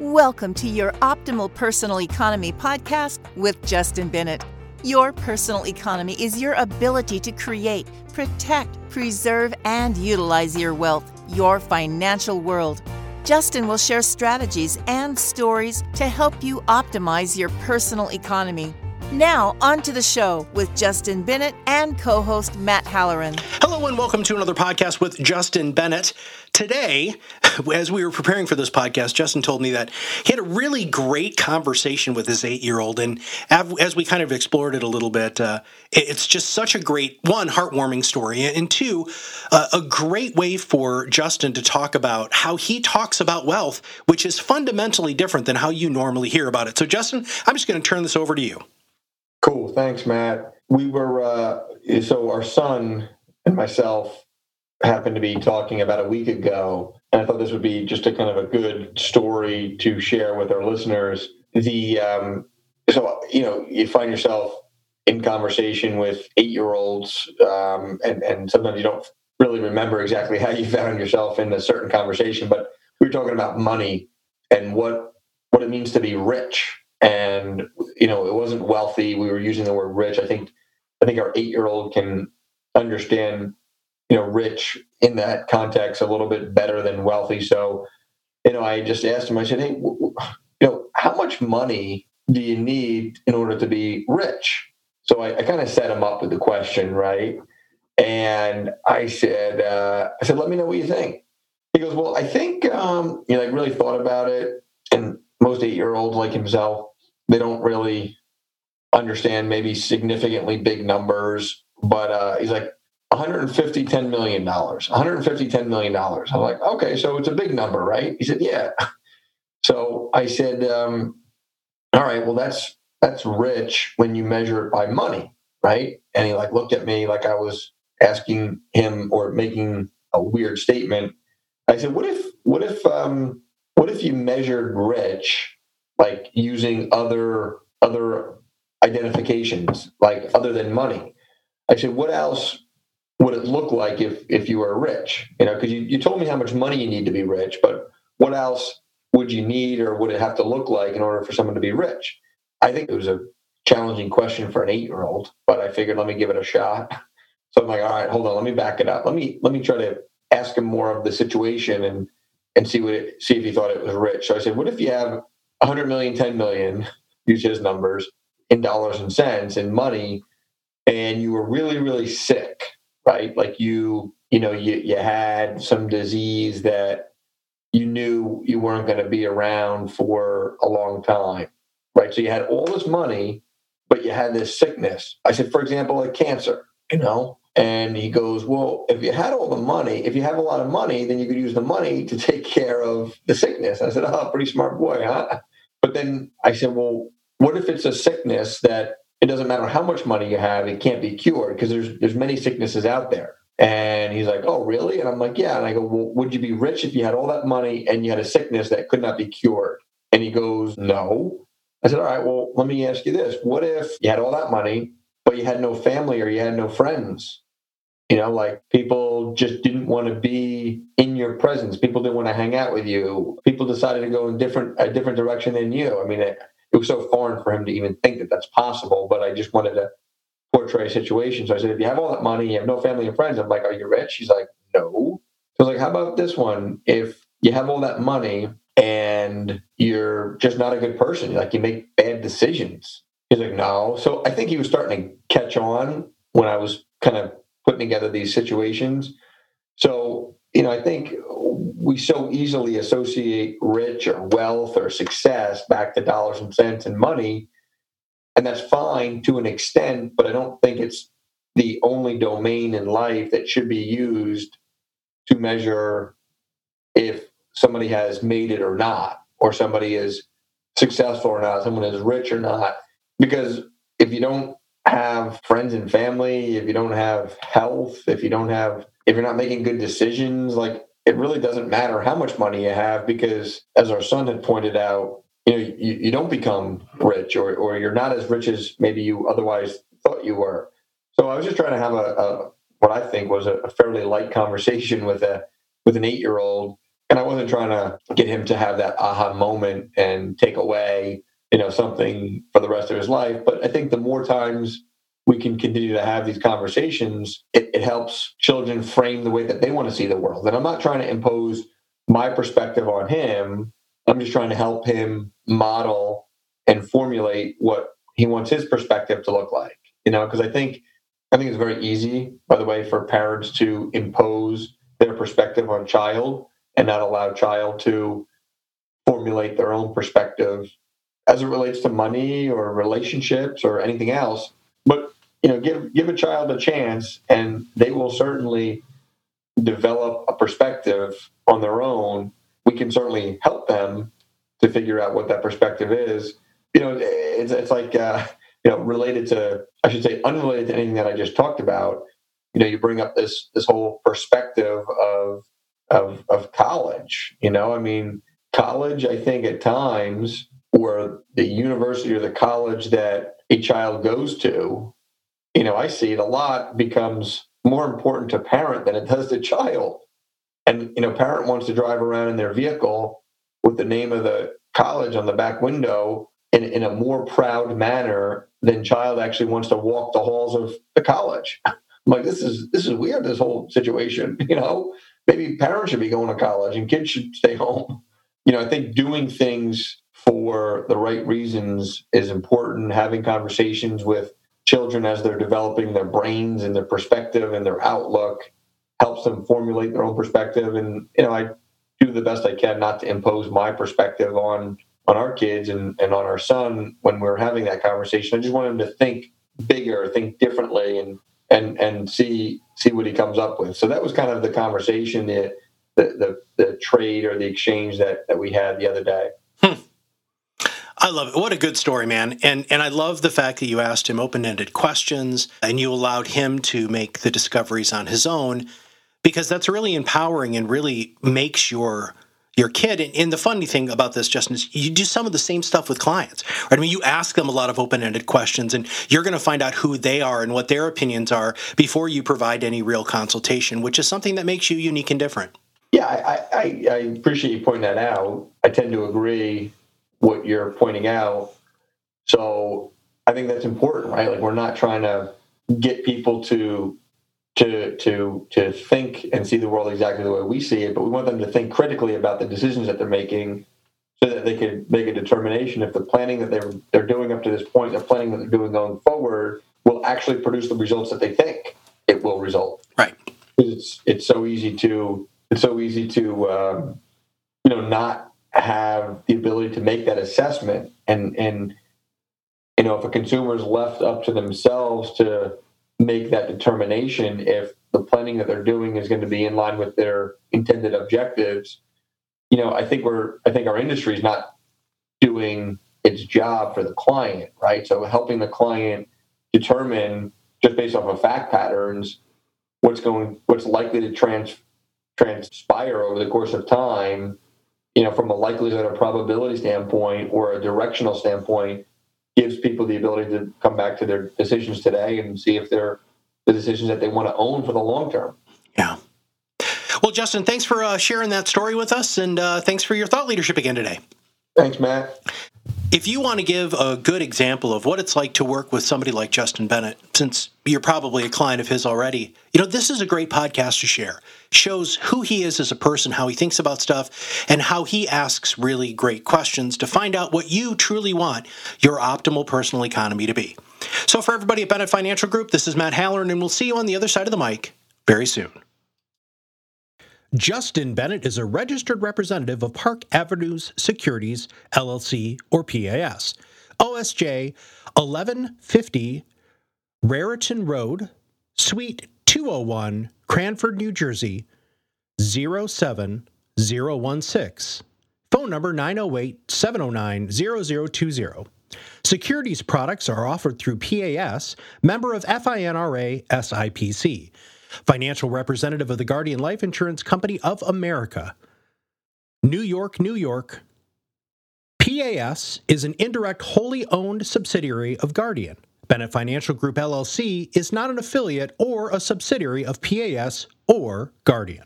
Welcome to your Optimal Personal Economy podcast with Justin Bennett. Your personal economy is your ability to create, protect, preserve, and utilize your wealth, your financial world. Justin will share strategies and stories to help you optimize your personal economy. Now, on to the show with Justin Bennett and co host Matt Halloran. Hello, and welcome to another podcast with Justin Bennett. Today, as we were preparing for this podcast, Justin told me that he had a really great conversation with his eight year old. And as we kind of explored it a little bit, uh, it's just such a great, one, heartwarming story, and two, uh, a great way for Justin to talk about how he talks about wealth, which is fundamentally different than how you normally hear about it. So, Justin, I'm just going to turn this over to you. Cool. Thanks, Matt. We were, uh, so our son and myself happened to be talking about a week ago, and I thought this would be just a kind of a good story to share with our listeners. The, um, so, you know, you find yourself in conversation with eight year olds, um, and, and sometimes you don't really remember exactly how you found yourself in a certain conversation, but we were talking about money and what what it means to be rich and you know it wasn't wealthy. We were using the word rich. I think i think our eight year old can understand you know rich in that context a little bit better than wealthy. So you know i just asked him i said hey you know how much money do you need in order to be rich? So i, I kind of set him up with the question right? And i said uh, i said let me know what you think. He goes well i think um, you know like really thought about it and most eight year olds like himself they don't really understand maybe significantly big numbers, but uh, he's like 150 10 million dollars 150 10 million dollars. I'm like okay so it's a big number right? He said yeah. So i said um, all right well that's that's rich when you measure it by money right? And he like looked at me like i was asking him or making a weird statement. I said what if what if um what if you measured rich like using other other identifications like other than money. I said what else would it look like if if you were rich? You know because you, you told me how much money you need to be rich but what else would you need or would it have to look like in order for someone to be rich? I think it was a challenging question for an eight year old but i figured let me give it a shot. So i'm like all right hold on let me back it up. Let me let me try to ask him more of the situation and and see what it, see if he thought it was rich. So i said what if you have 100 million, 10 million, use his numbers in dollars and cents in money, and you were really, really sick, right? Like you, you know, you, you had some disease that you knew you weren't going to be around for a long time, right? So you had all this money, but you had this sickness. I said, for example, like cancer, you know, and he goes, Well, if you had all the money, if you have a lot of money, then you could use the money to take care of the sickness. I said, Oh, pretty smart boy, huh? But then I said, Well, what if it's a sickness that it doesn't matter how much money you have, it can't be cured because there's there's many sicknesses out there. And he's like, Oh, really? And I'm like, Yeah. And I go, Well, would you be rich if you had all that money and you had a sickness that could not be cured? And he goes, No. I said, All right, well, let me ask you this. What if you had all that money, but you had no family or you had no friends? You know, like people just didn't want to be in your presence. People didn't want to hang out with you. People decided to go in different a different direction than you. I mean, it, it was so foreign for him to even think that that's possible. But I just wanted to portray a situation. So I said, if you have all that money, you have no family and friends. I'm like, are you rich? He's like, no. So I was like, how about this one? If you have all that money and you're just not a good person, like you make bad decisions. He's like, no. So I think he was starting to catch on when I was kind of putting together these situations. So, you know, I think we so easily associate rich or wealth or success back to dollars and cents and money. And that's fine to an extent, but I don't think it's the only domain in life that should be used to measure if somebody has made it or not, or somebody is successful or not, someone is rich or not. Because if you don't have friends and family, if you don't have health, if you don't have, if you're not making good decisions, like it really doesn't matter how much money you have because, as our son had pointed out, you know, you, you don't become rich or, or you're not as rich as maybe you otherwise thought you were. So I was just trying to have a, a what I think was a, a fairly light conversation with a with an eight year old And I wasn't trying to get him to have that aha moment and take away, you know, something for the rest of his life. But I think the more times we can continue to have these conversations, it, it helps children frame the way that they want to see the world. And I'm not trying to impose my perspective on him. I'm just trying to help him model and formulate what he wants his perspective to look like. You know, because I think I think it's very easy, by the way, for parents to impose their perspective on child and not allow child to formulate their own perspective as it relates to money or relationships or anything else. But you know, give give a child a chance, and they will certainly develop a perspective on their own. We can certainly help them to figure out what that perspective is. You know, it's, it's like uh, you know, related to I should say unrelated to anything that I just talked about. You know, you bring up this this whole perspective of of of college. You know, I mean, college. I think at times, or the university or the college that a child goes to, you know, I see it a lot becomes more important to parent than it does to child. And you know, parent wants to drive around in their vehicle with the name of the college on the back window in, in a more proud manner than child actually wants to walk the halls of the college. I'm like, this is this is weird. This whole situation, you know, maybe parents should be going to college and kids should stay home. You know, I think doing things for the right reasons is important. Having conversations with children as they're developing their brains and their perspective and their outlook helps them formulate their own perspective. And you know, I do the best I can not to impose my perspective on on our kids and, and on our son when we are having that conversation. I just want him to think bigger, think differently, and and and see see what he comes up with. So that was kind of the conversation, the the the, the trade or the exchange that that we had the other day. I love it. What a good story, man. And and I love the fact that you asked him open-ended questions and you allowed him to make the discoveries on his own because that's really empowering and really makes your your kid. And, and, the funny thing about this, Justin, is you do some of the same stuff with clients. Right? I mean, you ask them a lot of open ended questions, and you're going to find out who they are and what their opinions are before you provide any real consultation, which is something that makes you unique and different. Yeah, I, I, I appreciate you pointing that out. I tend to agree what you're pointing out. So I think that's important, right? Like we're not trying to get people to to to to think and see the world exactly the way we see it, but we want them to think critically about the decisions that they're making, so that they can make a determination if the planning that they're they're doing up to this point, the planning that they're doing going forward, will actually produce the results that they think it will result. Right. It's it's so easy to it's so easy to um, you know not have the ability to make that assessment and and you know if a consumer is left up to themselves to make that determination if the planning that they're doing is going to be in line with their intended objectives you know i think we're i think our industry is not doing its job for the client right? So helping the client determine just based off of fact patterns what's going what's likely to trans, transpire over the course of time you know from a likelihood or probability standpoint or a directional standpoint gives people the ability to come back to their decisions today and see if they're the decisions that they want to own for the long term. Yeah. Well, Justin, thanks for uh, sharing that story with us, and uh, thanks for your thought leadership again today. Thanks, Matt. If you want to give a good example of what it's like to work with somebody like Justin Bennett, since you're probably a client of his already, you know, this is a great podcast to share. Shows who he is as a person, how he thinks about stuff, and how he asks really great questions to find out what you truly want your optimal personal economy to be. So, for everybody at Bennett Financial Group, this is Matt Halloran, and we'll see you on the other side of the mic very soon. Justin Bennett is a registered representative of Park Avenues Securities, LLC, or PAS. OSJ 1150 Raritan Road, Suite 201, Cranford, New Jersey 07016. Phone number 908 709 0020. Securities products are offered through PAS, member of FINRA SIPC financial representative of the Guardian Life Insurance Company of America. New York, New York. PAS is an indirect wholly owned subsidiary of Guardian. Bennett Financial Group LLC is not an affiliate or a subsidiary of PAS or Guardian.